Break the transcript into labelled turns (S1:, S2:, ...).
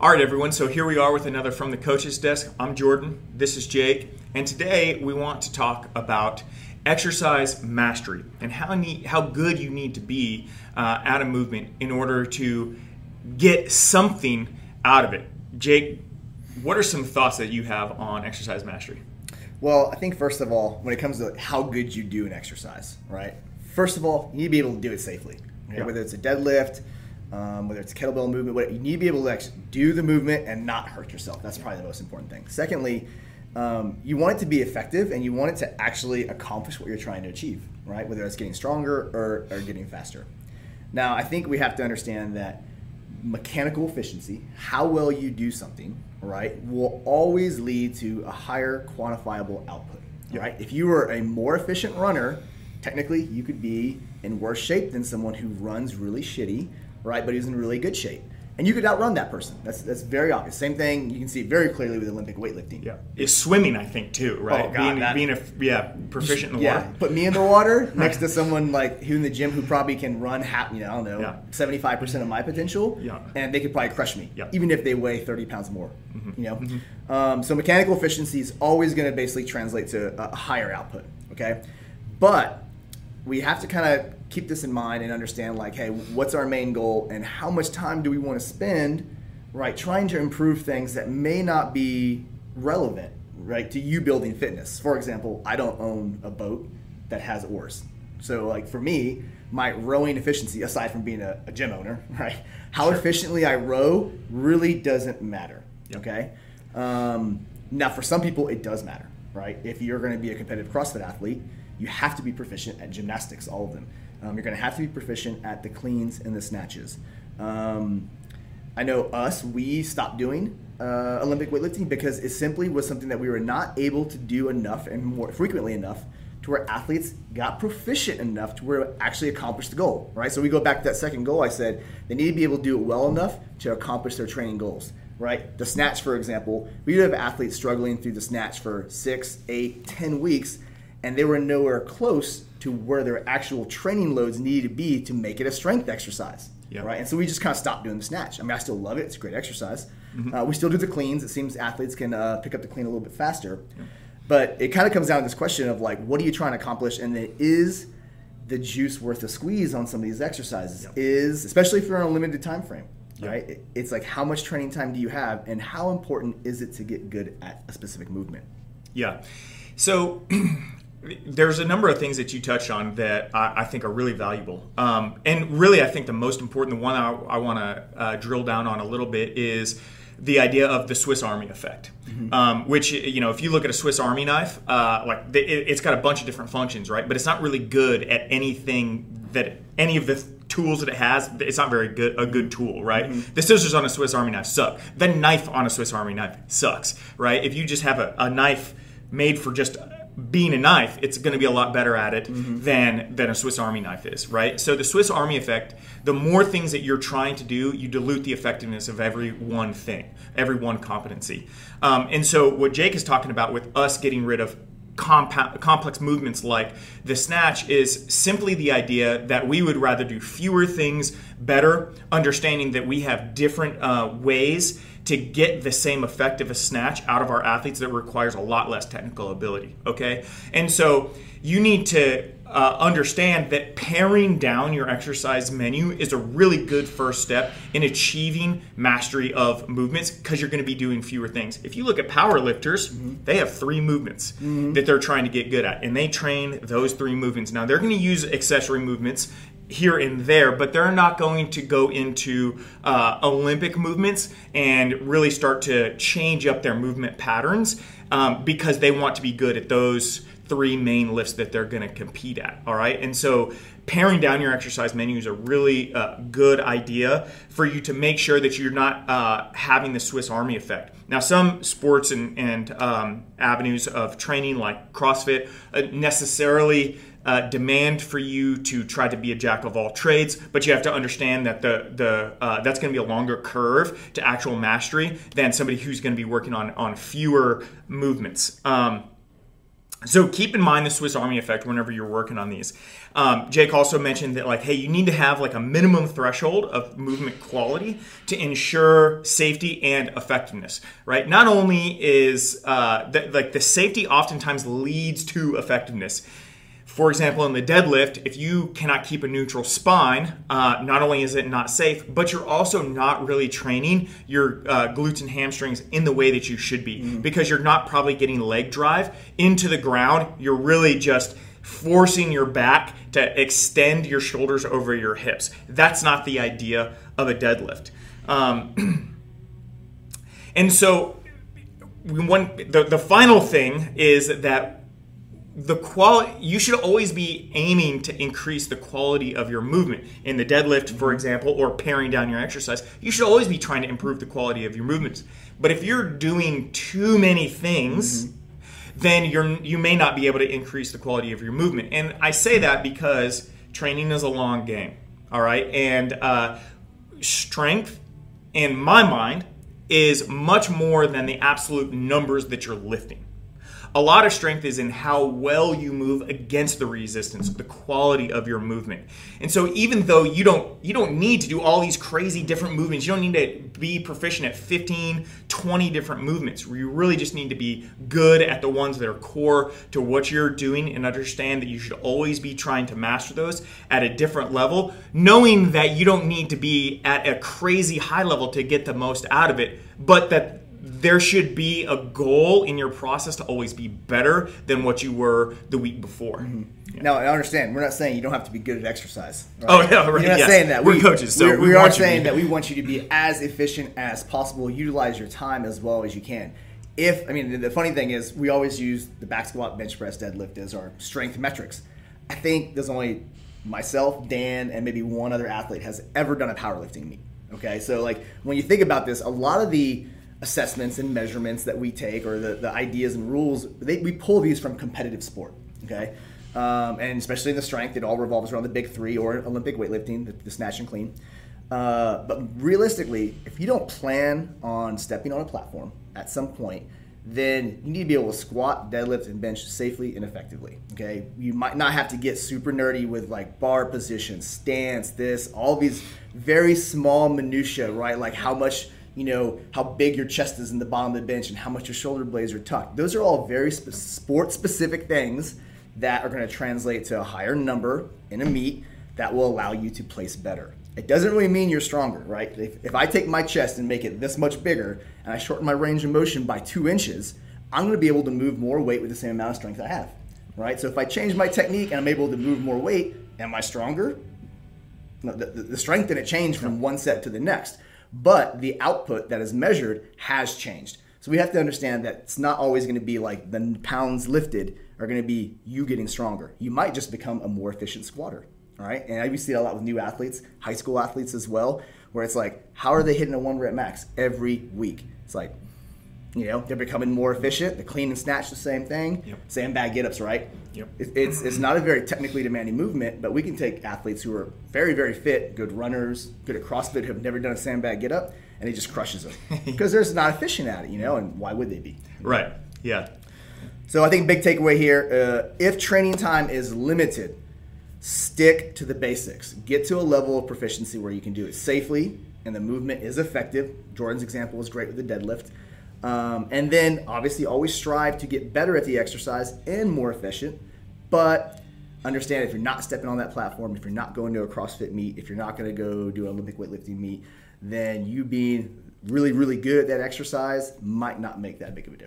S1: All right, everyone. So here we are with another From the Coaches Desk. I'm Jordan. This is Jake. And today we want to talk about exercise mastery and how neat, how good you need to be uh, at a movement in order to get something out of it. Jake, what are some thoughts that you have on exercise mastery?
S2: Well, I think first of all, when it comes to how good you do an exercise, right? First of all, you need to be able to do it safely. Okay?
S1: Yeah.
S2: Whether it's a deadlift, um, whether it's kettlebell movement, whatever, you need to be able to actually do the movement and not hurt yourself. That's probably the most important thing. Secondly, um, you want it to be effective and you want it to actually accomplish what you're trying to achieve, right? Whether it's getting stronger or, or getting faster. Now, I think we have to understand that mechanical efficiency, how well you do something, right, will always lead to a higher quantifiable output,
S1: Yep.
S2: right? If you were a more efficient runner, technically you could be in worse shape than someone who runs really shitty, right, but who's in really good shape. And you could outrun that person. That's that's very obvious. Same thing, you can see it very clearly with Olympic weightlifting.
S1: Yeah, is swimming, I think, too, right?
S2: Oh, God,
S1: being,
S2: that-
S1: being a yeah proficient in the
S2: yeah,
S1: water.
S2: put me in the water next to someone like who in the gym who probably can run half, you know, I don't know, seventy five percent of my potential,
S1: Yeah.
S2: and they could probably crush me,
S1: Yeah.
S2: even if they weigh thirty pounds more.
S1: Mm-hmm.
S2: You know, um, so mechanical efficiency is always going to basically translate to a higher output. Okay, but we have to kind of keep this in mind and understand like, hey, what's our main goal and how much time do we want to spend, right, trying to improve things that may not be relevant, right, to you building fitness. For example, I don't own a boat that has oars. So like for me, my rowing efficiency, aside from being a, a gym owner, right, how efficiently I row really doesn't matter.
S1: Yep.
S2: Okay. Um, now, for some people, it does matter, right? If you're going to be a competitive CrossFit athlete, you have to be proficient at gymnastics, all of them. Um, you're going to have to be proficient at the cleans and the snatches. Um, I know us, we stopped doing uh, Olympic weightlifting because it simply was something that we were not able to do enough and more frequently enough to where athletes got proficient enough to where actually accomplished the goal, right? So we go back to that second goal I said, they need to be able to do it well enough to accomplish their training goals, right? The snatch, for example, we do have athletes struggling through the snatch for six, eight, ten weeks, and they were nowhere close to where their actual training loads needed to be to make it a strength exercise,
S1: Yeah.
S2: right? And so we just kind of stopped doing the snatch. I mean, I still love it; it's a great exercise. Uh, we still do the cleans. It seems athletes can uh, pick up the clean a little bit faster, but it kind of comes down to this question of like, what are you trying to accomplish, and then is the juice worth the squeeze on some of these exercises?
S1: Yep.
S2: Is especially if you're on a limited time frame,
S1: Yep.
S2: right? It- It's like how much training time do you have, and how important is it to get good at a specific movement?
S1: Yeah. So there's a number of things that you touched on that I, I think are really valuable. Um, and really, I think the most important, the one I, I want to uh, drill down on a little bit is the idea of the Swiss Army effect. Um, which you know, if you look at a Swiss Army knife, uh, like the, it, it's got a bunch of different functions, right? But it's not really good at anything that any of the tools that it has. It's not very good a good tool, right? The scissors on a Swiss Army knife suck. The knife on a Swiss Army knife sucks, right? If you just have a, a knife made for just being a knife, it's going to be a lot better at it than than a Swiss Army knife is, right? So the Swiss Army effect, the more things that you're trying to do, you dilute the effectiveness of every one thing, every one competency. Um, and so what Jake is talking about with us getting rid of compa- complex movements like the snatch is simply the idea that we would rather do fewer things better, understanding that we have different uh, ways to get the same effect of a snatch out of our athletes that requires a lot less technical ability. Okay, and so you need to uh, understand that paring down your exercise menu is a really good first step in achieving mastery of movements because you're going to be doing fewer things. If you look at power lifters, they have three movements that they're trying to get good at, and they train those three movements. Now they're going to use accessory movements here and there, but they're not going to go into uh, Olympic movements and really start to change up their movement patterns um, because they want to be good at those three main lifts that they're going to compete at. All right, and so paring down your exercise menu is a really uh, good idea for you to make sure that you're not uh, having the Swiss Army effect. Now, some sports and, and um, avenues of training, like CrossFit, uh, necessarily uh, demand for you to try to be a jack of all trades, but you have to understand that the the uh, that's going to be a longer curve to actual mastery than somebody who's going to be working on on fewer movements. Um, so keep in mind the Swiss Army effect whenever you're working on these. Um, Jake also mentioned that like, hey, you need to have like a minimum threshold of movement quality to ensure safety and effectiveness, right? Not only is uh, the, like the safety oftentimes leads to effectiveness. For example, in the deadlift, if you cannot keep a neutral spine, uh, not only is it not safe, but you're also not really training your uh, glutes and hamstrings in the way that you should be mm. because you're not probably getting leg drive into the ground. You're really just forcing your back to extend your shoulders over your hips. That's not the idea of a deadlift. Um, and so, one the, the final thing is that the quality you should always be aiming to increase the quality of your movement. In the deadlift for example or paring down your exercise you should always be trying to improve the quality of your movements. But if you're doing too many things mm-hmm. then you're you may not be able to increase the quality of your movement. And i say that because training is a long game all right? And uh, strength in my mind is much more than the absolute numbers that you're lifting a lot of strength is in how well you move against the resistance, the quality of your movement. And so even though you don't you don't need to do all these crazy different movements, you don't need to be proficient at 15, 20 different movements. You really just need to be good at the ones that are core to what you're doing and understand that you should always be trying to master those at a different level, knowing that you don't need to be at a crazy high level to get the most out of it, but that there should be a goal in your process to always be better than what you were the week before.
S2: Mm-hmm. Yeah. Now, I understand. We're not saying you don't have to be good at exercise.
S1: Right? Oh, yeah, right.
S2: We're not
S1: yes.
S2: saying that.
S1: We're we, coaches, so
S2: we're,
S1: we,
S2: we are saying that we want you to be as efficient as possible, utilize your time as well as you can. If I mean, the funny thing is, we always use the back squat, bench press, deadlift as our strength metrics. I think there's only myself, Dan, and maybe one other athlete has ever done a powerlifting meet. Okay, so like when you think about this, a lot of the assessments and measurements that we take or the, the ideas and rules, they, we pull these from competitive sport, okay? Um, and especially in the strength, it all revolves around the big three or Olympic weightlifting, the, the snatch and clean. Uh, but realistically, if you don't plan on stepping on a platform at some point, then you need to be able to squat, deadlift, and bench safely and effectively. Okay, you might not have to get super nerdy with like bar position, stance, this, all these very small minutia, right? Like how much you know, how big your chest is in the bottom of the bench and how much your shoulder blades are tucked. Those are all very sp- sport specific things that are going to translate to a higher number in a meet that will allow you to place better. It doesn't really mean you're stronger, right? If, if I take my chest and make it this much bigger and I shorten my range of motion by two inches, I'm going to be able to move more weight with the same amount of strength I have, right? So if I change my technique and I'm able to move more weight, am I stronger? No, the, the strength didn't change from one set to the next but the output that is measured has changed. So we have to understand that it's not always going to be like the pounds lifted are going to be you getting stronger. You might just become a more efficient squatter. All right. And I see it a lot with new athletes, high school athletes as well, where it's like, how are they hitting a one rep max every week? It's like, you know, they're becoming more efficient. The clean and snatch the same thing. Yep. Sandbag get ups, right?
S1: Yep.
S2: It's it's not a very technically demanding movement, but we can take athletes who are very very fit, good runners, good at CrossFit, who have never done a sandbag get up, and it just crushes them because they're not efficient at it, you know. And why would they be?
S1: Right. Yeah.
S2: So I think big takeaway here: uh, if training time is limited, stick to the basics. Get to a level of proficiency where you can do it safely and the movement is effective. Jordan's example was great with the deadlift. Um, and then obviously always strive to get better at the exercise and more efficient. But understand if you're not stepping on that platform, if you're not going to a CrossFit meet, if you're not going to go do an Olympic weightlifting meet, then you being really, really good at that exercise might not make that big of a difference.